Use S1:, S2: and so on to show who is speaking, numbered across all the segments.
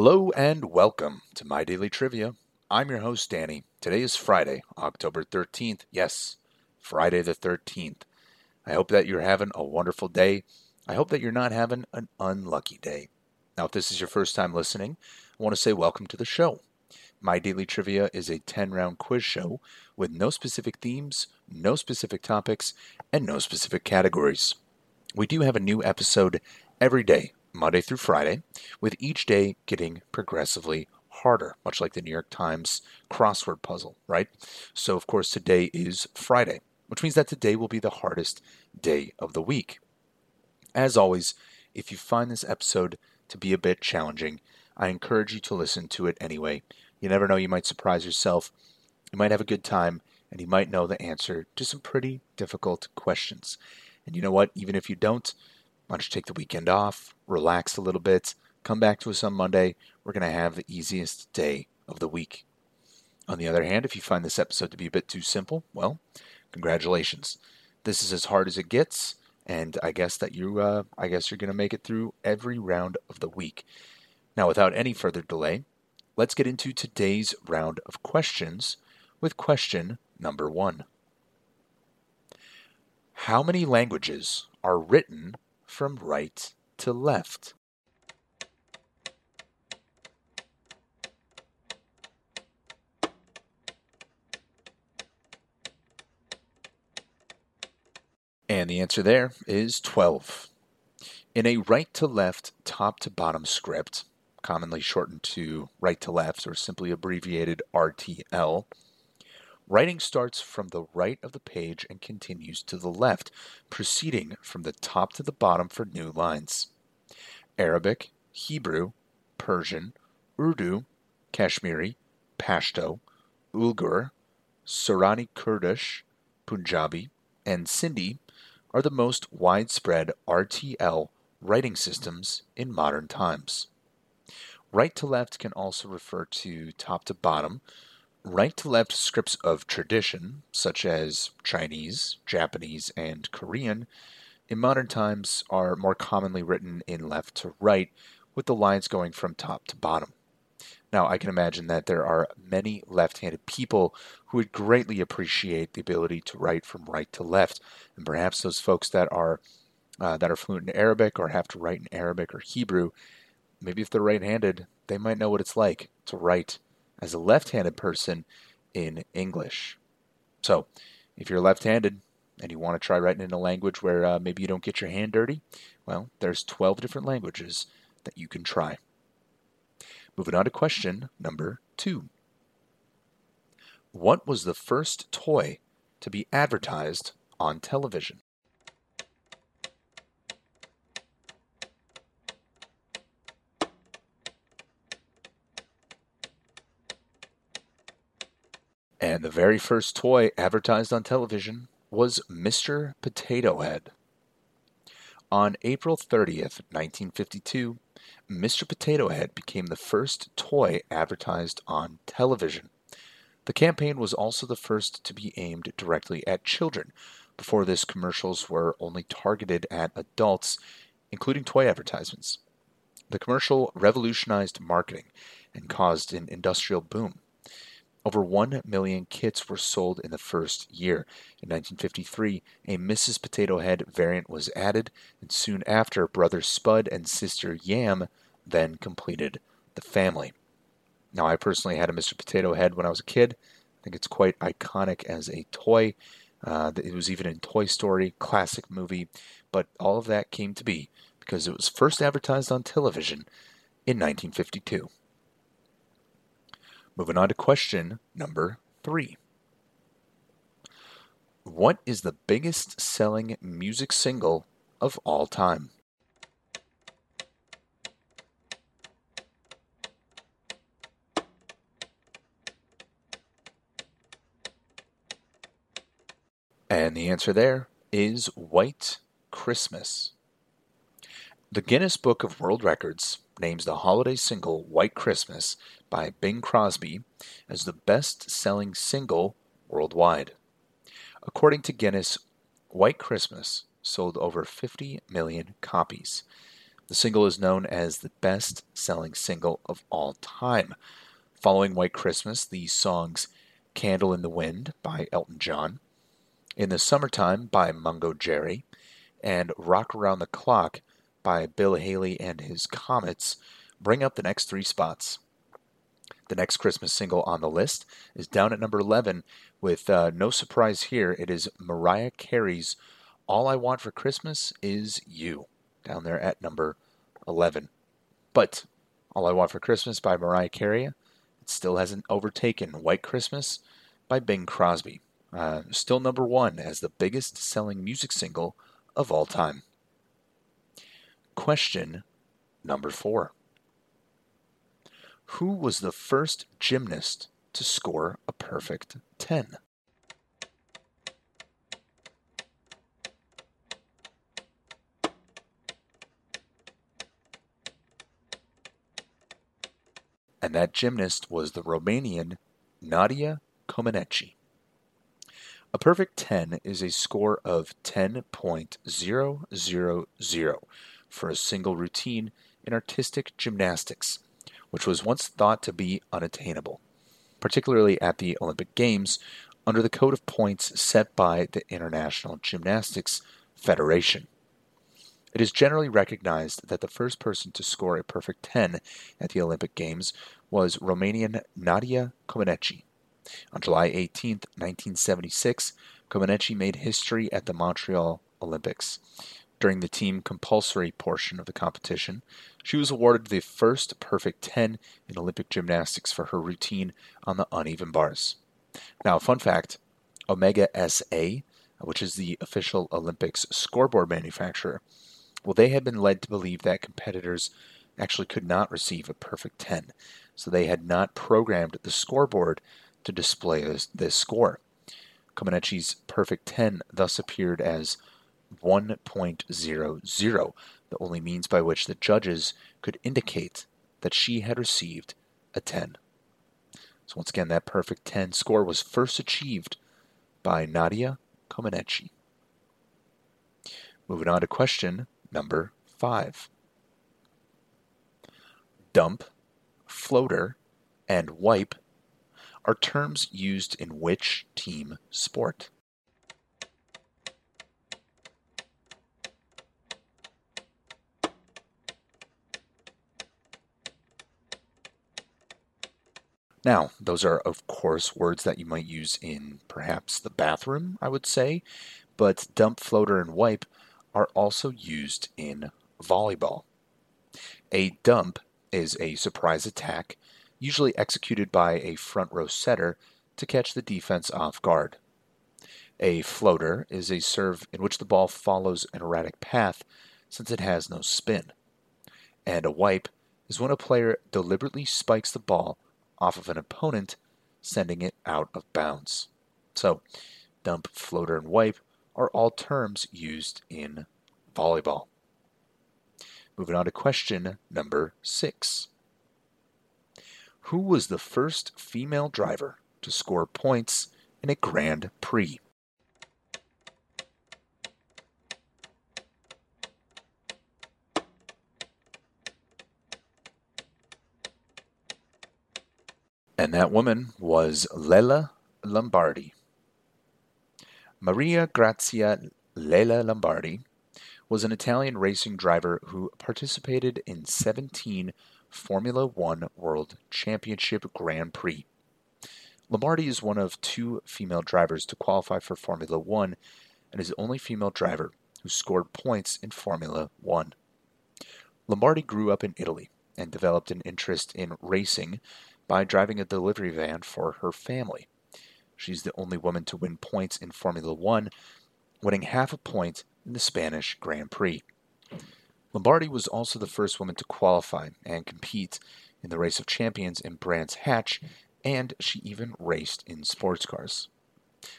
S1: Hello and welcome to My Daily Trivia. I'm your host, Danny. Today is Friday, October 13th. Yes, Friday the 13th. I hope that you're having a wonderful day. I hope that you're not having an unlucky day. Now, if this is your first time listening, I want to say welcome to the show. My Daily Trivia is a 10 round quiz show with no specific themes, no specific topics, and no specific categories. We do have a new episode every day, Monday through Friday, with each day getting progressively harder, much like the New York Times crossword puzzle, right? So, of course, today is Friday, which means that today will be the hardest day of the week. As always, if you find this episode to be a bit challenging, I encourage you to listen to it anyway. You never know, you might surprise yourself. You might have a good time, and you might know the answer to some pretty difficult questions. And you know what? Even if you don't, why don't you take the weekend off, relax a little bit, come back to us on Monday. We're going to have the easiest day of the week. On the other hand, if you find this episode to be a bit too simple, well, congratulations. This is as hard as it gets, and I guess that you, uh, I guess you're going to make it through every round of the week. Now, without any further delay, let's get into today's round of questions with question number one. How many languages are written from right to left? And the answer there is 12. In a right to left, top to bottom script, commonly shortened to right to left or simply abbreviated RTL, writing starts from the right of the page and continues to the left, proceeding from the top to the bottom for new lines. Arabic, Hebrew, Persian, Urdu, Kashmiri, Pashto, Uyghur, Sorani Kurdish, Punjabi, and Sindhi are the most widespread RTL writing systems in modern times. Right to left can also refer to top to bottom. Right to left scripts of tradition, such as Chinese, Japanese, and Korean, in modern times are more commonly written in left to right, with the lines going from top to bottom. Now, I can imagine that there are many left handed people who would greatly appreciate the ability to write from right to left, and perhaps those folks that are uh, that are fluent in Arabic or have to write in Arabic or Hebrew, maybe if they're right handed, they might know what it's like to write as a left handed person in English. So, if you're left handed and you want to try writing in a language where uh, maybe you don't get your hand dirty, well, there's 12 different languages that you can try. Moving on to question number two. What was the first toy to be advertised on television? And the very first toy advertised on television was Mr. Potato Head. On April 30th, 1952, Mr. Potato Head became the first toy advertised on television. The campaign was also the first to be aimed directly at children. Before this, commercials were only targeted at adults, including toy advertisements. The commercial revolutionized marketing and caused an industrial boom. Over 1 million kits were sold in the first year. In 1953, a Mrs. Potato Head variant was added, and soon after, Brother Spud and Sister Yam then completed the family. Now, I personally had a Mr. Potato Head when I was a kid. I think it's quite iconic as a toy. Uh, it was even in Toy Story, classic movie, but all of that came to be because it was first advertised on television in 1952. Moving on to question number three. What is the biggest selling music single of all time? And the answer there is White Christmas. The Guinness Book of World Records names the holiday single White Christmas by Bing Crosby as the best selling single worldwide. According to Guinness, White Christmas sold over 50 million copies. The single is known as the best selling single of all time. Following White Christmas, the songs Candle in the Wind by Elton John, In the Summertime by Mungo Jerry, and Rock Around the Clock by Bill Haley and his Comets bring up the next three spots. The next Christmas single on the list is down at number 11, with uh, no surprise here. It is Mariah Carey's All I Want for Christmas Is You, down there at number 11. But All I Want for Christmas by Mariah Carey, it still hasn't overtaken White Christmas by Bing Crosby. Uh, still number one as the biggest selling music single of all time. Question number four Who was the first gymnast to score a perfect 10? And that gymnast was the Romanian Nadia Comaneci. A perfect 10 is a score of 10.000 for a single routine in artistic gymnastics, which was once thought to be unattainable, particularly at the Olympic Games under the code of points set by the International Gymnastics Federation. It is generally recognized that the first person to score a perfect 10 at the Olympic Games was Romanian Nadia Comaneci. On July 18, 1976, Comaneci made history at the Montreal Olympics. During the team compulsory portion of the competition, she was awarded the first perfect 10 in Olympic gymnastics for her routine on the uneven bars. Now, fun fact Omega SA, which is the official Olympics scoreboard manufacturer, well, they had been led to believe that competitors actually could not receive a perfect 10, so they had not programmed the scoreboard to display this, this score. Comaneci's perfect 10 thus appeared as 1.00, the only means by which the judges could indicate that she had received a 10. So, once again, that perfect 10 score was first achieved by Nadia Comaneci. Moving on to question number 5. Dump, floater, and wipe are terms used in which team sport? Now, those are, of course, words that you might use in perhaps the bathroom, I would say, but dump, floater, and wipe are also used in volleyball. A dump is a surprise attack usually executed by a front row setter to catch the defense off guard. A floater is a serve in which the ball follows an erratic path since it has no spin. And a wipe is when a player deliberately spikes the ball off of an opponent, sending it out of bounds. So, dump, floater, and wipe are all terms used in volleyball. Moving on to question number six. Who was the first female driver to score points in a Grand Prix? And that woman was Lella Lombardi. Maria Grazia Lella Lombardi was an Italian racing driver who participated in 17 Formula One World Championship Grand Prix. Lombardi is one of two female drivers to qualify for Formula One and is the only female driver who scored points in Formula One. Lombardi grew up in Italy and developed an interest in racing by driving a delivery van for her family. She's the only woman to win points in Formula One, winning half a point in the Spanish Grand Prix. Lombardi was also the first woman to qualify and compete in the Race of Champions in Brands Hatch, and she even raced in sports cars.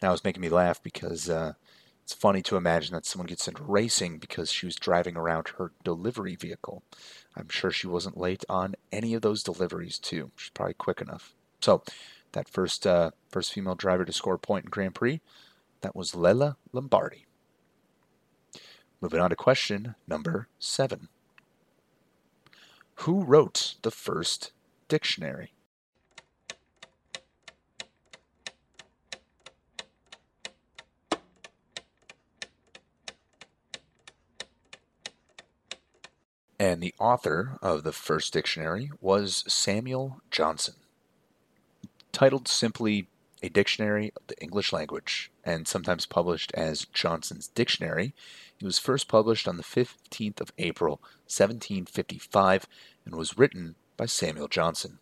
S1: Now, it's making me laugh because uh, it's funny to imagine that someone gets into racing because she was driving around her delivery vehicle. I'm sure she wasn't late on any of those deliveries, too. She's probably quick enough. So, that first uh, first female driver to score a point in Grand Prix, that was Lella Lombardi. Moving on to question number seven. Who wrote the first dictionary? And the author of the first dictionary was Samuel Johnson. Titled simply A Dictionary of the English Language, and sometimes published as Johnson's Dictionary, it was first published on the 15th of April, 1755, and was written by Samuel Johnson.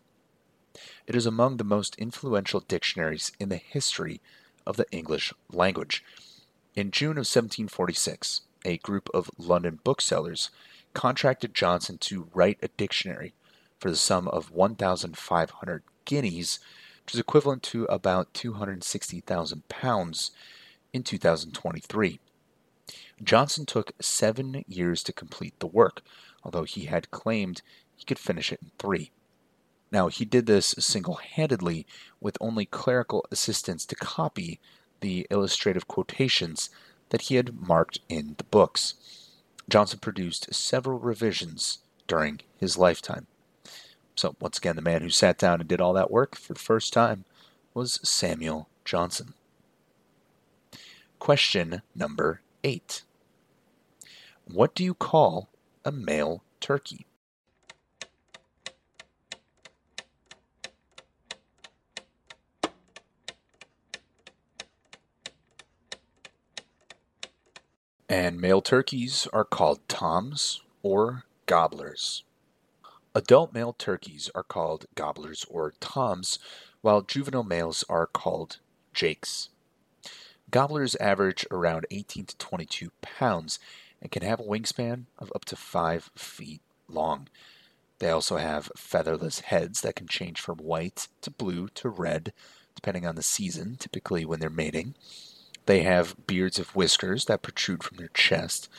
S1: It is among the most influential dictionaries in the history of the English language. In June of 1746, a group of London booksellers contracted Johnson to write a dictionary for the sum of 1,500 guineas, which is equivalent to about 260,000 pounds in 2023. Johnson took seven years to complete the work, although he had claimed he could finish it in three. Now, he did this single handedly with only clerical assistance to copy the illustrative quotations that he had marked in the books. Johnson produced several revisions during his lifetime. So, once again, the man who sat down and did all that work for the first time was Samuel Johnson. Question number eight What do you call a male turkey? And male turkeys are called toms or gobblers. Adult male turkeys are called gobblers or toms, while juvenile males are called jakes. Gobblers average around 18 to 22 pounds and can have a wingspan of up to 5 feet long. They also have featherless heads that can change from white to blue to red, depending on the season, typically when they're mating. They have beards of whiskers that protrude from their chest,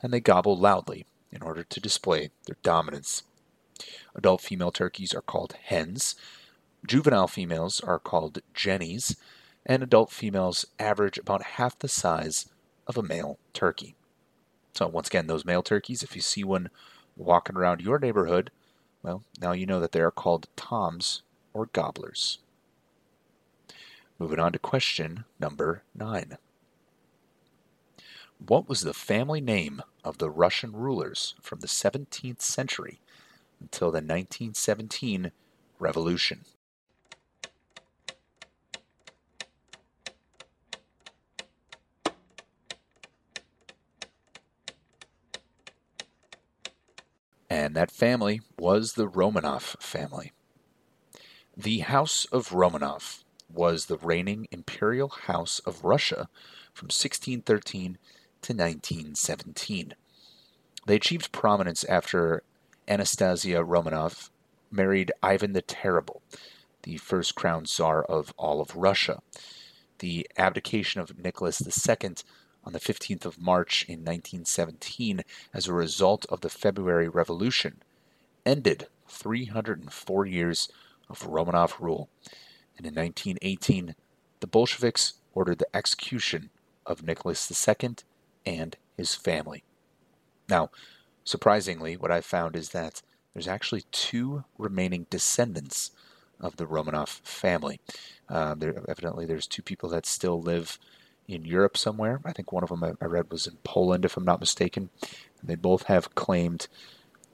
S1: and they gobble loudly in order to display their dominance. Adult female turkeys are called hens. Juvenile females are called jennies, and adult females average about half the size of a male turkey. So, once again, those male turkeys, if you see one walking around your neighborhood, well, now you know that they are called toms or gobblers. Moving on to question number nine. What was the family name of the Russian rulers from the 17th century until the 1917 revolution? And that family was the Romanov family. The House of Romanov was the reigning imperial house of Russia from 1613 to 1917. They achieved prominence after Anastasia Romanov married Ivan the Terrible, the first crowned czar of all of Russia. The abdication of Nicholas II on the 15th of March in 1917 as a result of the February Revolution ended 304 years of Romanov rule and in 1918 the Bolsheviks ordered the execution of Nicholas II and his family. Now, surprisingly, what I found is that there's actually two remaining descendants of the Romanov family. Uh, there, evidently, there's two people that still live in Europe somewhere. I think one of them I, read was in Poland, if I'm not mistaken. And they both have claimed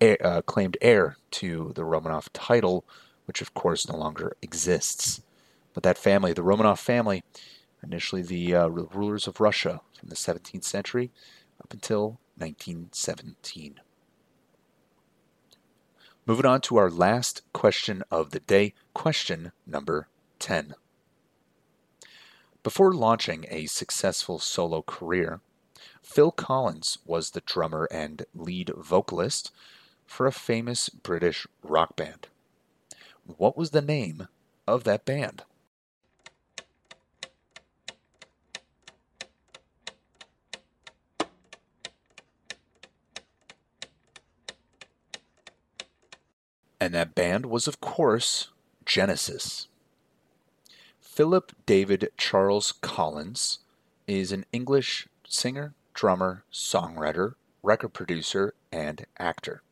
S1: uh, claimed heir to the Romanov title, which of course no longer exists. But that family, the Romanov family, initially the uh, rulers of Russia from the 17th century up until 1917. Moving on to our last question of the day, question number 10. Before launching a successful solo career, Phil Collins was the drummer and lead vocalist for a famous British rock band. What was the name of that band? And that band was, of course, Genesis. Philip David Charles Collins is an English singer, drummer, songwriter, record producer, and actor.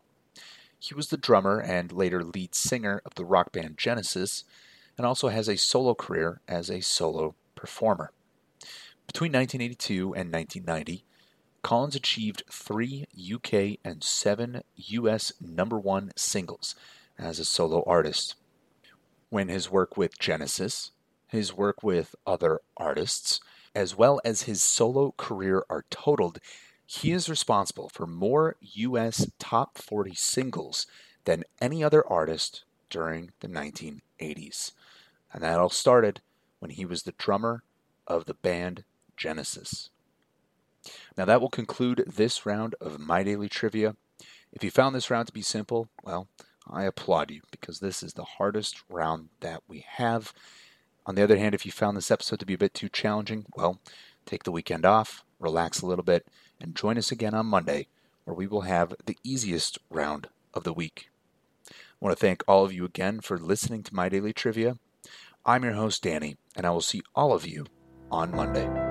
S1: He was the drummer and later lead singer of the rock band Genesis, and also has a solo career as a solo performer. Between 1982 and 1990, Collins achieved three UK and seven US number one singles as a solo artist. When his work with Genesis, his work with other artists, as well as his solo career are totaled, he is responsible for more US top 40 singles than any other artist during the 1980s. And that all started when he was the drummer of the band Genesis. Now, that will conclude this round of My Daily Trivia. If you found this round to be simple, well, I applaud you because this is the hardest round that we have. On the other hand, if you found this episode to be a bit too challenging, well, take the weekend off, relax a little bit, and join us again on Monday where we will have the easiest round of the week. I want to thank all of you again for listening to My Daily Trivia. I'm your host, Danny, and I will see all of you on Monday.